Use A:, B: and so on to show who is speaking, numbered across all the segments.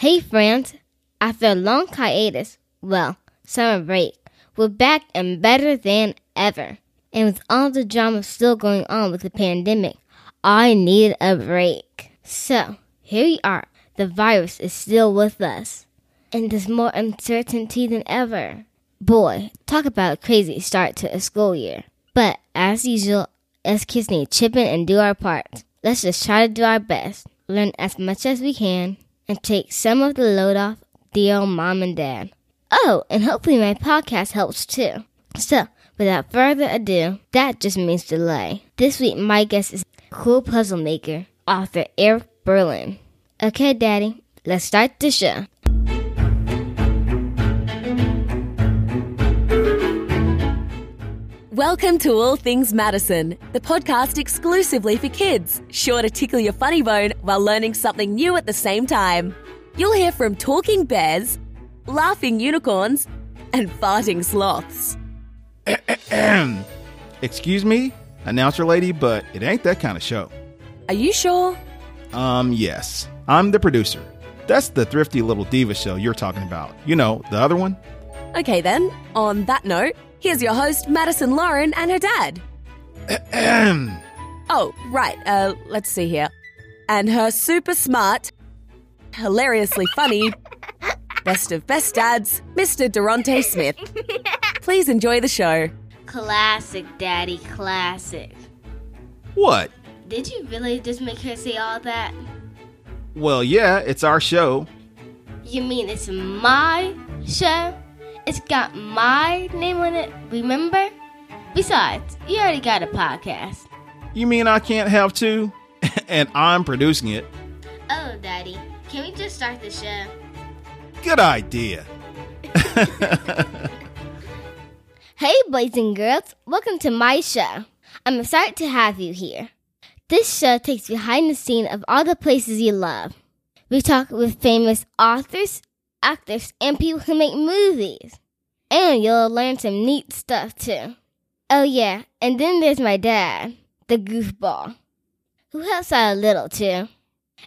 A: Hey friends, after a long hiatus, well, summer break, we're back and better than ever. And with all the drama still going on with the pandemic, I needed a break. So, here we are. The virus is still with us. And there's more uncertainty than ever. Boy, talk about a crazy start to a school year. But as usual, us kids need to chip in and do our part. Let's just try to do our best, learn as much as we can, and take some of the load off dear mom and dad. Oh, and hopefully my podcast helps too. So, without further ado, that just means delay. This week, my guest is cool puzzle maker, author Eric Berlin. Okay, Daddy, let's start the show.
B: Welcome to All Things Madison, the podcast exclusively for kids, sure to tickle your funny bone while learning something new at the same time. You'll hear from talking bears, laughing unicorns, and farting sloths.
C: Excuse me, announcer lady, but it ain't that kind of show.
B: Are you sure?
C: Um, yes. I'm the producer. That's the thrifty little diva show you're talking about. You know, the other one?
B: Okay, then, on that note, here's your host, Madison Lauren, and her dad. Oh, right, uh, let's see here. And her super smart, hilariously funny, best of best dads, Mr. Durante Smith. Please enjoy the show.
A: Classic, Daddy, classic.
C: What?
A: Did you really just make her say all that?
C: Well, yeah, it's our show.
A: You mean it's my show? It's got my name on it, remember? Besides, you already got a podcast.
C: You mean I can't have two? and I'm producing it.
A: Oh, Daddy, can we just start the show?
C: Good idea.
A: Hey, boys and girls, welcome to my show. I'm excited to have you here. This show takes behind the scene of all the places you love. We talk with famous authors, actors, and people who make movies. And you'll learn some neat stuff too. Oh, yeah, and then there's my dad, the goofball, who helps out a little too.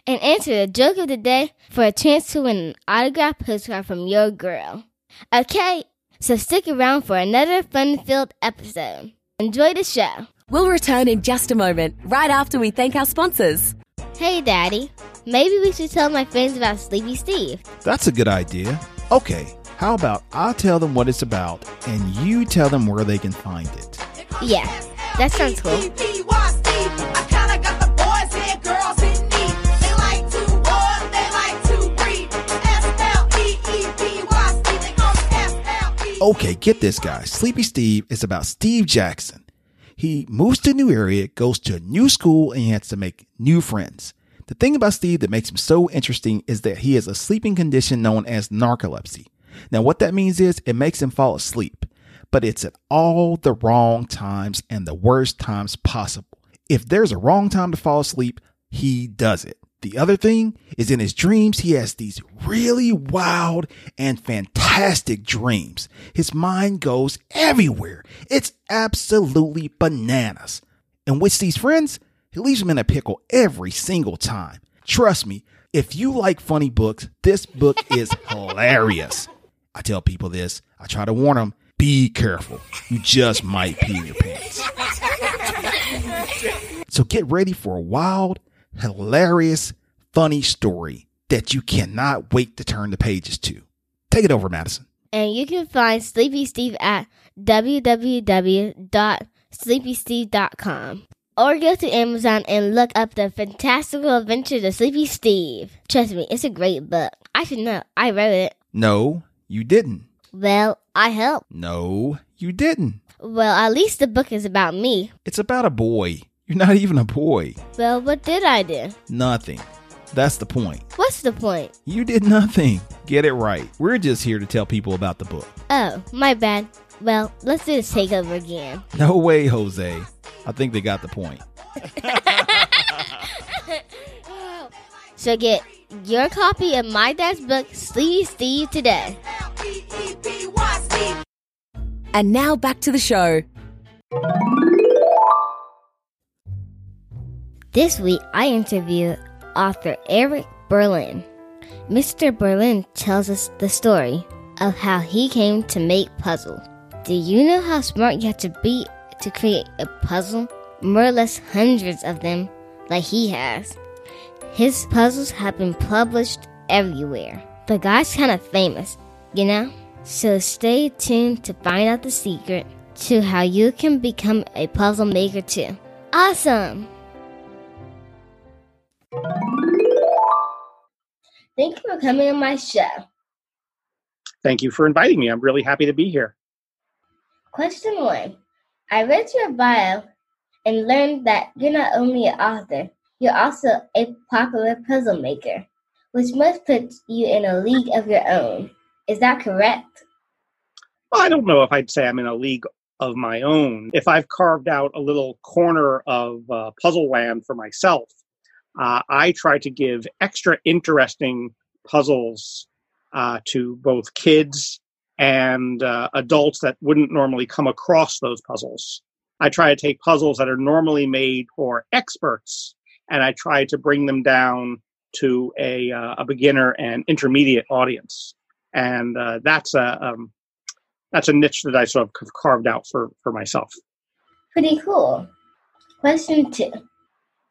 A: And answer the joke of the day for a chance to win an autograph postcard from your girl. Okay, so stick around for another fun filled episode. Enjoy the show.
B: We'll return in just a moment, right after we thank our sponsors.
A: Hey, Daddy, maybe we should tell my friends about Sleepy Steve.
C: That's a good idea. Okay, how about I tell them what it's about and you tell them where they can find it?
A: Yeah, that sounds cool.
C: Okay, get this, guys. Sleepy Steve is about Steve Jackson. He moves to a new area, goes to a new school, and he has to make new friends. The thing about Steve that makes him so interesting is that he has a sleeping condition known as narcolepsy. Now, what that means is it makes him fall asleep, but it's at all the wrong times and the worst times possible. If there's a wrong time to fall asleep, he does it. The other thing is in his dreams, he has these really wild and fantastic dreams. His mind goes everywhere. It's absolutely bananas. And with these friends, he leaves them in a pickle every single time. Trust me, if you like funny books, this book is hilarious. I tell people this, I try to warn them be careful. You just might pee in your pants. So get ready for a wild, hilarious, funny story that you cannot wait to turn the pages to. Take it over, Madison.
A: And you can find Sleepy Steve at www.sleepysteve.com. Or go to Amazon and look up The Fantastical Adventures of Sleepy Steve. Trust me, it's a great book. I should know. I wrote it.
C: No, you didn't.
A: Well, I helped.
C: No, you didn't.
A: Well, at least the book is about me.
C: It's about a boy. You're not even a boy.
A: Well, what did I do?
C: Nothing. That's the point.
A: What's the point?
C: You did nothing. Get it right. We're just here to tell people about the book.
A: Oh, my bad. Well, let's do this takeover again.
C: No way, Jose. I think they got the point.
A: So get your copy of my dad's book, Sleepy Steve, today.
B: And now back to the show.
A: This week, I interview author Eric Berlin. Mr. Berlin tells us the story of how he came to make puzzles. Do you know how smart you have to be to create a puzzle? More or less hundreds of them, like he has. His puzzles have been published everywhere. The guy's kind of famous, you know? So stay tuned to find out the secret to how you can become a puzzle maker too. Awesome! Thank you for coming on my show.
D: Thank you for inviting me. I'm really happy to be here.
A: Question one I read your bio and learned that you're not only an author, you're also a popular puzzle maker, which must put you in a league of your own. Is that correct?
D: Well, I don't know if I'd say I'm in a league of my own. If I've carved out a little corner of uh, puzzle land for myself, uh, I try to give extra interesting puzzles uh, to both kids and uh, adults that wouldn't normally come across those puzzles. I try to take puzzles that are normally made for experts and I try to bring them down to a, uh, a beginner and intermediate audience. And uh, that's a um, that's a niche that I sort of carved out for, for myself.
A: Pretty cool. Question two.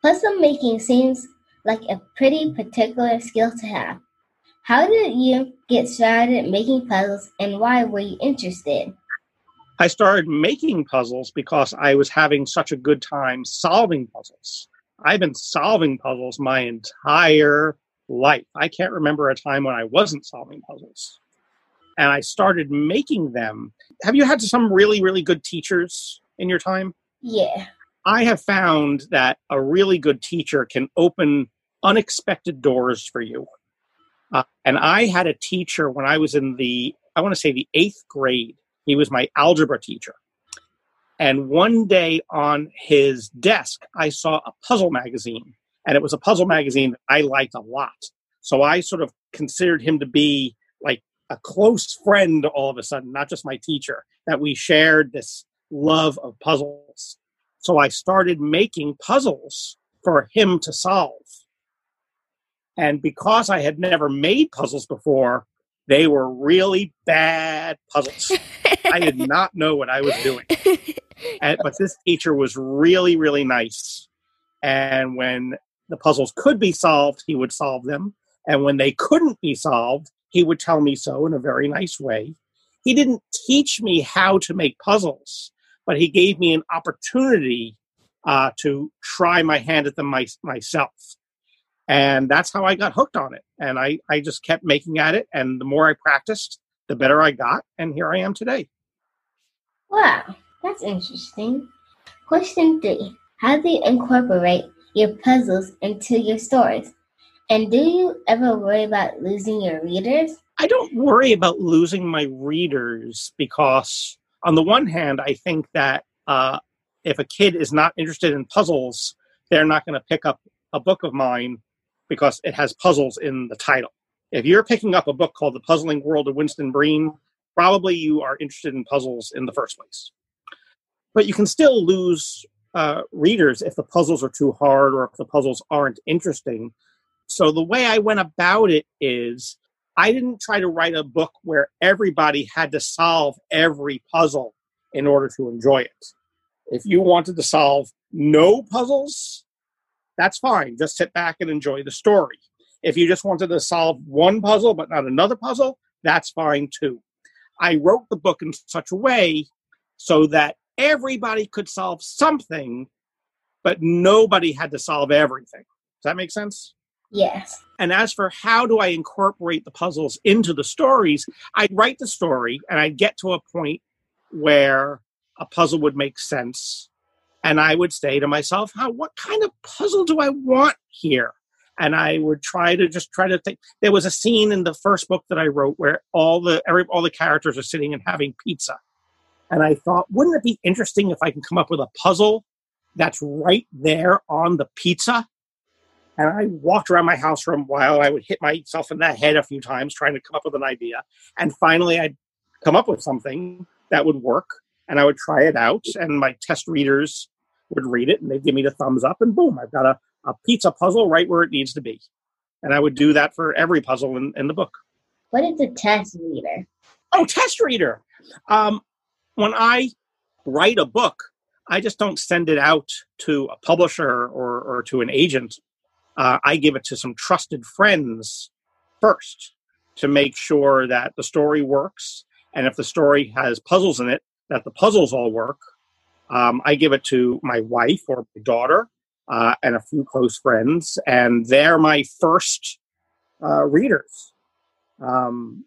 A: Puzzle making seems like a pretty particular skill to have. How did you get started making puzzles and why were you interested?
D: I started making puzzles because I was having such a good time solving puzzles. I've been solving puzzles my entire life. I can't remember a time when I wasn't solving puzzles. And I started making them. Have you had some really, really good teachers in your time?
A: Yeah.
D: I have found that a really good teacher can open unexpected doors for you. Uh, and I had a teacher when I was in the, I want to say the eighth grade. He was my algebra teacher. And one day on his desk, I saw a puzzle magazine. And it was a puzzle magazine that I liked a lot. So I sort of considered him to be like a close friend all of a sudden, not just my teacher, that we shared this love of puzzles. So I started making puzzles for him to solve. And because I had never made puzzles before, they were really bad puzzles. I did not know what I was doing. And, but this teacher was really, really nice. And when the puzzles could be solved, he would solve them. And when they couldn't be solved, he would tell me so in a very nice way. He didn't teach me how to make puzzles, but he gave me an opportunity uh, to try my hand at them my, myself and that's how i got hooked on it. And I, I just kept making at it. And the more i practiced the better i got. And here i am today.
A: Wow that's interesting. Question three how do you incorporate your puzzles into your stories? And do you ever worry about losing your readers?
D: I don't worry about losing my readers because on the one hand i think that uh, if a kid is not interested in puzzles they're not going to pick up a book of mine because it has puzzles in the title. If you're picking up a book called The Puzzling World of Winston Breen, probably you are interested in puzzles in the first place. But you can still lose uh, readers if the puzzles are too hard or if the puzzles aren't interesting. So the way I went about it is I didn't try to write a book where everybody had to solve every puzzle in order to enjoy it. If you wanted to solve no puzzles, that's fine. Just sit back and enjoy the story. If you just wanted to solve one puzzle but not another puzzle, that's fine too. I wrote the book in such a way so that everybody could solve something, but nobody had to solve everything. Does that make sense?
A: Yes.
D: And as for how do I incorporate the puzzles into the stories, I'd write the story and I'd get to a point where a puzzle would make sense and I would say to myself, "How? What kind of puzzle do I want here?" And I would try to just try to think. There was a scene in the first book that I wrote where all the every, all the characters are sitting and having pizza, and I thought, wouldn't it be interesting if I can come up with a puzzle that's right there on the pizza? And I walked around my house for a while. I would hit myself in the head a few times trying to come up with an idea, and finally, I'd come up with something that would work and I would try it out, and my test readers would read it and they'd give me the thumbs up, and boom, I've got a, a pizza puzzle right where it needs to be. And I would do that for every puzzle in, in the book.
A: What is a test reader?
D: Oh, test reader. Um, when I write a book, I just don't send it out to a publisher or, or to an agent. Uh, I give it to some trusted friends first to make sure that the story works. And if the story has puzzles in it, that the puzzles all work. Um, I give it to my wife or my daughter uh, and a few close friends, and they're my first uh, readers. Um,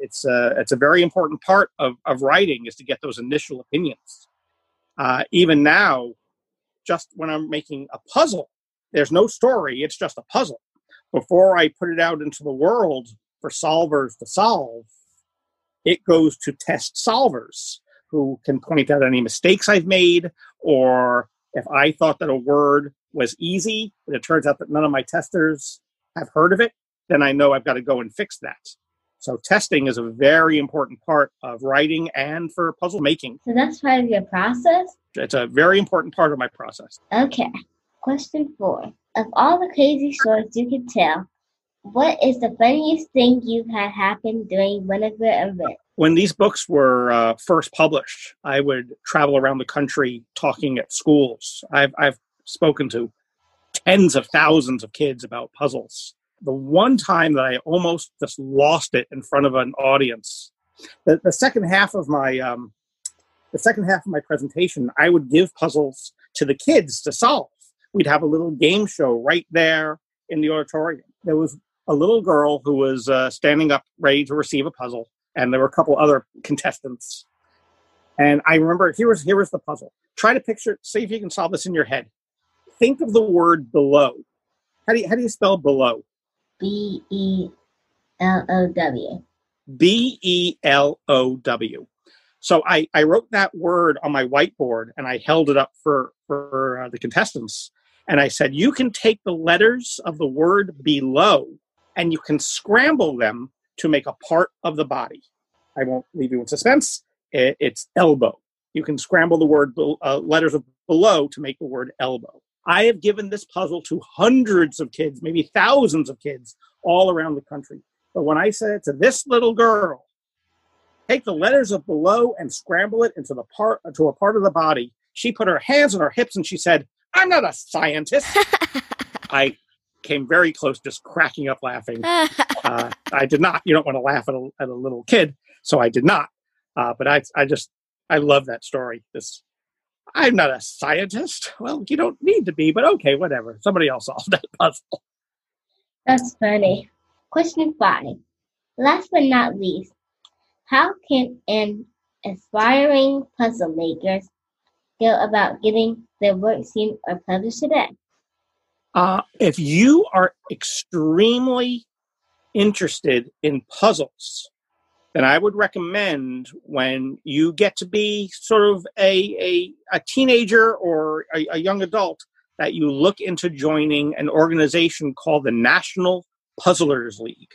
D: it's a it's a very important part of, of writing is to get those initial opinions. Uh, even now, just when I'm making a puzzle, there's no story; it's just a puzzle. Before I put it out into the world for solvers to solve, it goes to test solvers who can point out any mistakes I've made, or if I thought that a word was easy, but it turns out that none of my testers have heard of it, then I know I've got to go and fix that. So testing is a very important part of writing and for puzzle making.
A: So that's part of your process?
D: It's a very important part of my process.
A: Okay. Question four. Of all the crazy stories you can tell, what is the funniest thing you've had happen during one of your events?
D: When these books were uh, first published, I would travel around the country talking at schools. I've, I've spoken to tens of thousands of kids about puzzles the one time that I almost just lost it in front of an audience. The, the second half of my um, the second half of my presentation, I would give puzzles to the kids to solve. We'd have a little game show right there in the auditorium. There was a little girl who was uh, standing up ready to receive a puzzle, and there were a couple other contestants. And I remember here was here was the puzzle. Try to picture, see if you can solve this in your head. Think of the word below. How do you how do you spell below?
A: B E L O W.
D: B E L O W. So I, I wrote that word on my whiteboard and I held it up for, for uh, the contestants. And I said, you can take the letters of the word below and you can scramble them to make a part of the body. I won't leave you in suspense. It, it's elbow. You can scramble the word uh, letters of below to make the word elbow. I have given this puzzle to hundreds of kids, maybe thousands of kids all around the country. But when I said it to this little girl, take the letters of below and scramble it into the part to a part of the body, she put her hands on her hips and she said, "I'm not a scientist." I came very close, just cracking up laughing. Uh, I did not. You don't want to laugh at a, at a little kid, so I did not. Uh, but I, I just, I love that story. This I'm not a scientist. Well, you don't need to be, but okay, whatever. Somebody else solved that puzzle.
A: That's funny. Question five. Last but not least, how can an aspiring puzzle makers go about getting their work seen or published today?
D: Uh, if you are extremely interested in puzzles, then I would recommend when you get to be sort of a, a, a teenager or a, a young adult that you look into joining an organization called the National Puzzlers League.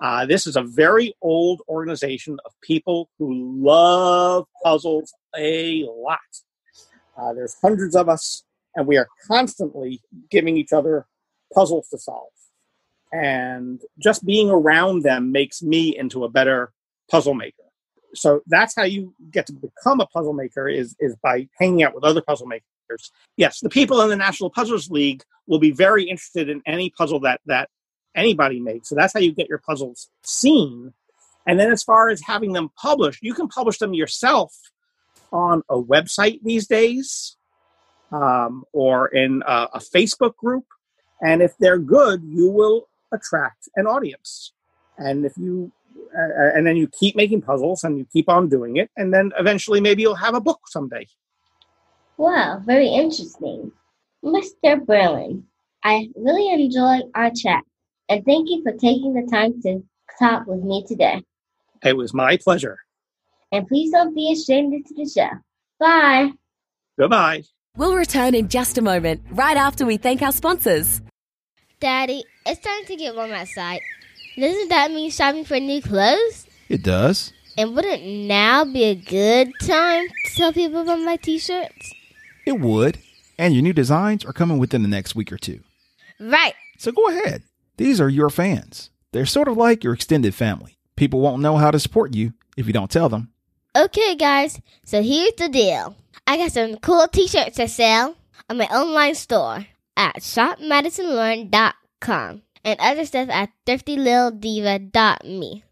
D: Uh, this is a very old organization of people who love puzzles a lot. Uh, there's hundreds of us, and we are constantly giving each other puzzles to solve. And just being around them makes me into a better puzzle maker. So that's how you get to become a puzzle maker is is by hanging out with other puzzle makers. Yes the people in the national puzzlers league will be very interested in any puzzle that that anybody makes. So that's how you get your puzzles seen. And then as far as having them published you can publish them yourself on a website these days um, or in a, a facebook group and if they're good you will attract an audience. And if you, uh, and then you keep making puzzles and you keep on doing it, and then eventually maybe you'll have a book someday.
A: Wow, very interesting. Mr. Berlin, I really enjoyed our chat, and thank you for taking the time to talk with me today.
D: It was my pleasure.
A: And please don't be ashamed to the show. Bye.
D: Goodbye.
B: We'll return in just a moment, right after we thank our sponsors.
A: Daddy, it's time to get warm outside. Doesn't that mean shopping for new clothes?
C: It does.
A: And wouldn't now be a good time to tell people about my t shirts?
C: It would. And your new designs are coming within the next week or two.
A: Right.
C: So go ahead. These are your fans. They're sort of like your extended family. People won't know how to support you if you don't tell them.
A: Okay, guys, so here's the deal. I got some cool t-shirts to sell on my online store at shopmadisonlauren.com and other stuff at thriftylittlediva.me.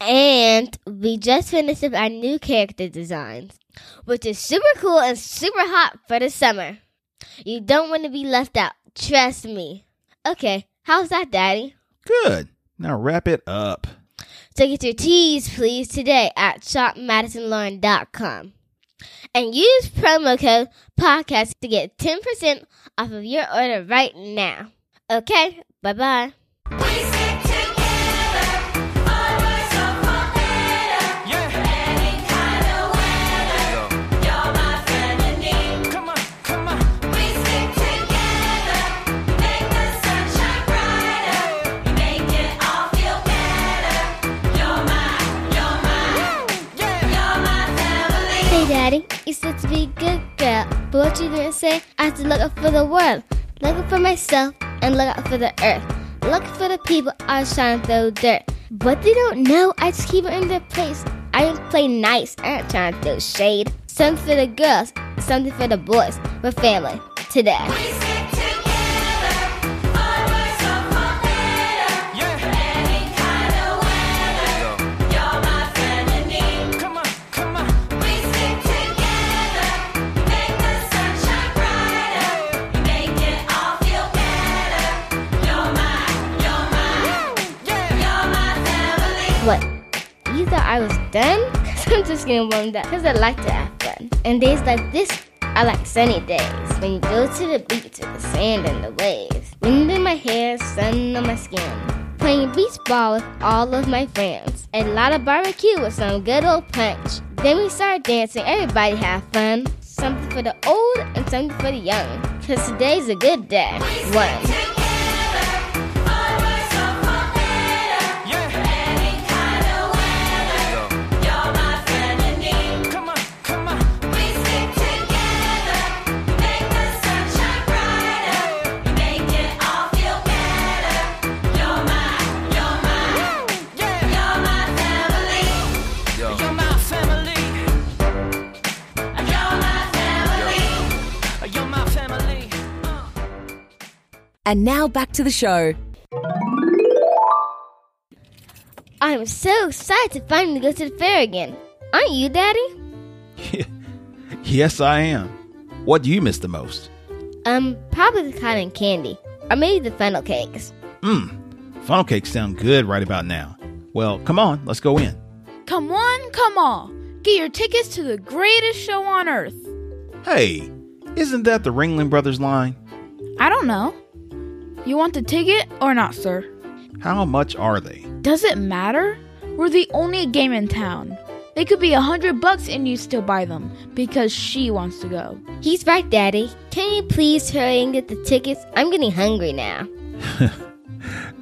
A: And we just finished up our new character designs, which is super cool and super hot for the summer. You don't want to be left out, trust me. Okay, how's that, Daddy?
C: Good. Now wrap it up.
A: So get your teas, please, today at shopmadisonlauren.com. And use promo code podcast to get 10% off of your order right now. Okay, bye bye. Daddy, you said to be a good girl, but what you didn't say, I have to look out for the world, look out for myself, and look out for the earth. Look for the people I was trying to throw dirt. But they don't know, I just keep it in their place. I just play nice, I ain't trying to throw shade. Something for the girls, something for the boys. We're family today. Done? Cause I'm just getting warmed up. Cause I like to have fun. And days like this, I like sunny days. When you go to the beach with the sand and the waves. Wind in my hair, sun on my skin. Playing beach ball with all of my friends. A lot of barbecue with some good old punch. Then we start dancing, everybody have fun. Something for the old and something for the young. Cause today's a good day. One.
B: And now back to the show.
A: I'm so excited to finally go to the fair again. Aren't you, Daddy?
C: Yes, I am. What do you miss the most?
A: Um, probably the cotton candy. Or maybe the funnel cakes.
C: Mmm, funnel cakes sound good right about now. Well, come on, let's go in.
E: Come on, come on. Get your tickets to the greatest show on earth.
C: Hey, isn't that the Ringling Brothers line?
E: I don't know. You want the ticket or not, sir?
C: How much are they?
E: Does it matter? We're the only game in town. They could be a hundred bucks and you still buy them because she wants to go.
A: He's right, Daddy. Can you please hurry and get the tickets? I'm getting hungry now.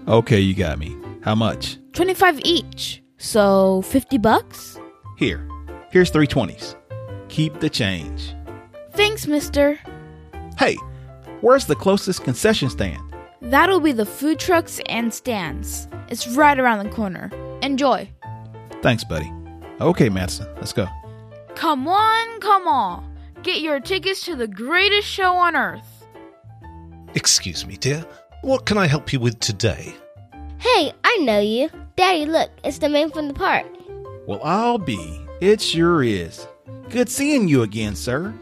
C: Okay, you got me. How much?
E: 25 each. So 50 bucks?
C: Here. Here's three twenties. Keep the change.
E: Thanks, mister.
C: Hey, where's the closest concession stand?
E: That'll be the food trucks and stands. It's right around the corner. Enjoy.
C: Thanks, buddy. Okay, Madison, let's go.
E: Come on, come on. Get your tickets to the greatest show on earth.
F: Excuse me, dear. What can I help you with today?
A: Hey, I know you. Daddy, look, it's the man from the park.
C: Well, I'll be. It sure is. Good seeing you again, sir.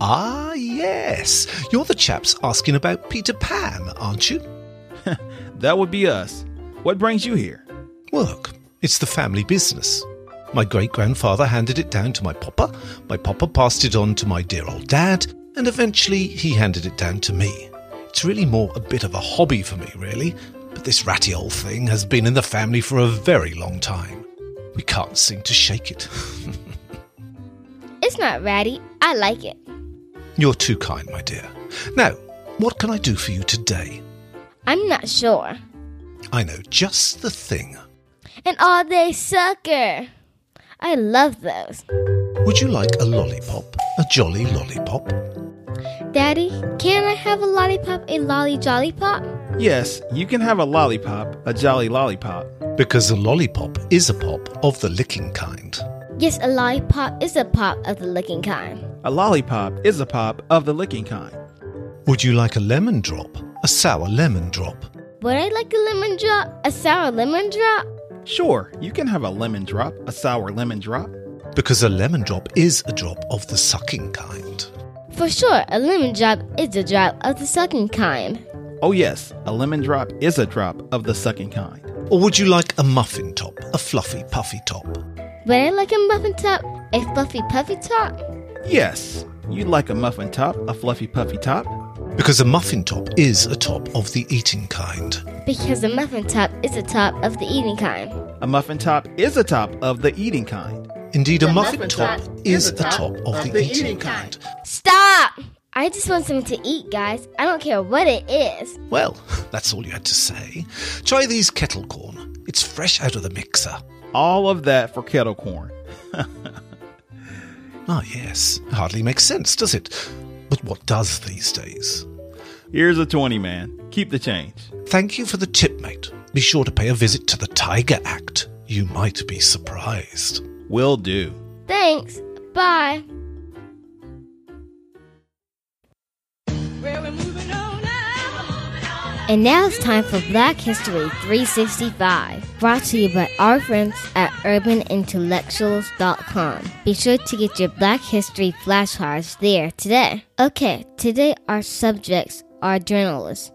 F: Ah, yes. You're the chaps asking about Peter Pan, aren't you?
C: That would be us. What brings you here?
F: Well, look, it's the family business. My great grandfather handed it down to my papa, my papa passed it on to my dear old dad, and eventually he handed it down to me. It's really more a bit of a hobby for me, really, but this ratty old thing has been in the family for a very long time. We can't seem to shake it.
A: It's not ratty. I like it.
F: You're too kind, my dear. Now, what can I do for you today?
A: I'm not sure.
F: I know just the thing.
A: An all day sucker. I love those.
F: Would you like a lollipop? A jolly lollipop?
A: Daddy, can I have a lollipop, a lolly jolly pop?
C: Yes, you can have a lollipop, a jolly lollipop.
F: Because a lollipop is a pop of the licking kind.
A: Yes, a lollipop is a pop of the licking kind.
C: A lollipop is a pop of the licking kind.
F: Would you like a lemon drop? A sour lemon drop?
A: Would I like a lemon drop? A sour lemon drop?
C: Sure, you can have a lemon drop, a sour lemon drop.
F: Because a lemon drop is a drop of the sucking kind.
A: For sure, a lemon drop is a drop of the sucking kind.
C: Oh, yes, a lemon drop is a drop of the sucking kind.
F: Or would you like a muffin top? A fluffy, puffy top?
A: Would I like a muffin top? A fluffy puffy top?
C: Yes, you'd like a muffin top, a fluffy puffy top.
F: Because a muffin top is a top of the eating kind.
A: Because a muffin top is a top of the eating kind.
C: A muffin top is a top of the eating kind.
F: Indeed, a muffin,
A: muffin
F: top,
A: top
F: is a top of, the, eating, kind.
A: Stop! I just want something to eat, guys. I don't care what it is.
F: Well, that's all you had to say. Try these kettle corn. It's fresh out of the mixer.
C: All of that for kettle corn.
F: Ah, yes. Hardly makes sense, does it? But what does these days?
C: Here's a 20, man. Keep the change.
F: Thank you for the tip, mate. Be sure to pay a visit to the Tiger Act. You might be surprised.
C: Will do.
A: Thanks. Bye. And now it's time for Black History 365, brought to you by our friends at urbanintellectuals.com. Be sure to get your Black History flashcards there today. Okay, today our subjects are journalists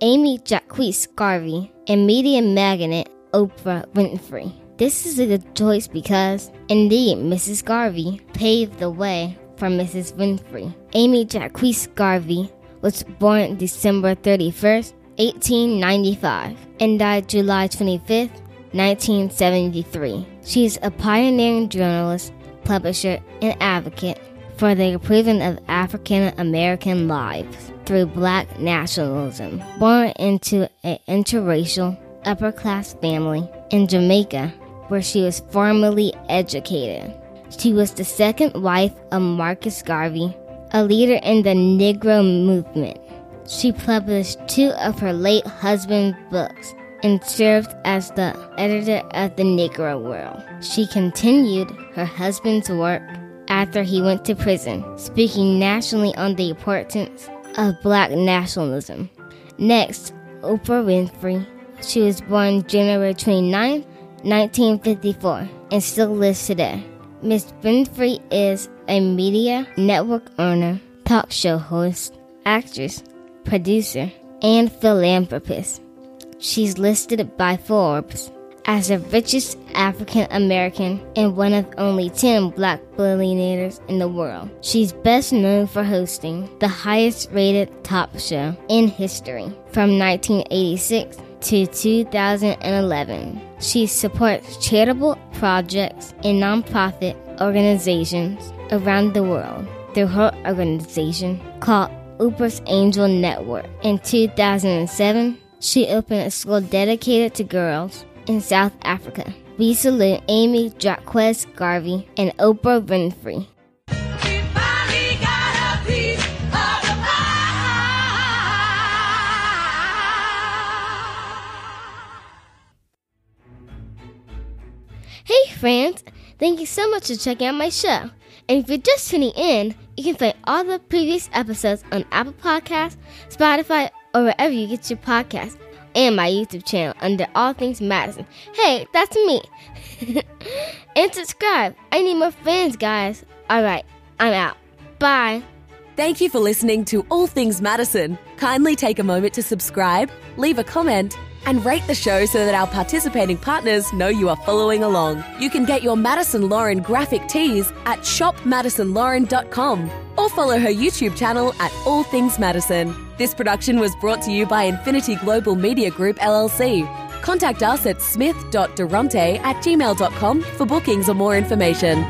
A: Amy Jacques Garvey and media magnate Oprah Winfrey. This is a good choice because, indeed, Mrs. Garvey paved the way for Mrs. Winfrey. Amy Jacques Garvey was born December 31st, 1895, and died July 25, 1973. She is a pioneering journalist, publisher, and advocate for the improvement of African American lives through black nationalism. Born into an interracial, upper class family in Jamaica, where she was formally educated. She was the second wife of Marcus Garvey, a leader in the Negro movement. She published two of her late husband's books and served as the editor of the Negro World. She continued her husband's work after he went to prison, speaking nationally on the importance of black nationalism. Next, Oprah Winfrey. She was born January 29, 1954, and still lives today. Miss Winfrey is a media network owner, talk show host, actress, producer, and philanthropist. She's listed by Forbes as the richest African American and one of only 10 black billionaires in the world. She's best known for hosting the highest rated talk show in history from 1986 to 2011. She supports charitable projects and nonprofit organizations around the world through her organization called Oprah's Angel Network. In 2007, she opened a school dedicated to girls in South Africa. We salute Amy Jacques Garvey and Oprah Winfrey. Hey friends, thank you so much for checking out my show. And if you're just tuning in, you can find all the previous episodes on Apple Podcasts, Spotify, or wherever you get your podcasts, and my YouTube channel under All Things Madison. Hey, that's me. and subscribe. I need more fans, guys. Alright, I'm out. Bye.
B: Thank you for listening to All Things Madison. Kindly take a moment to subscribe, leave a comment, and rate the show so that our participating partners know you are following along. You can get your Madison Lauren graphic tees at shopmadisonlauren.com or follow her YouTube channel at All Things Madison. This production was brought to you by Infinity Global Media Group LLC. Contact us at smith.durante at gmail.com for bookings or more information.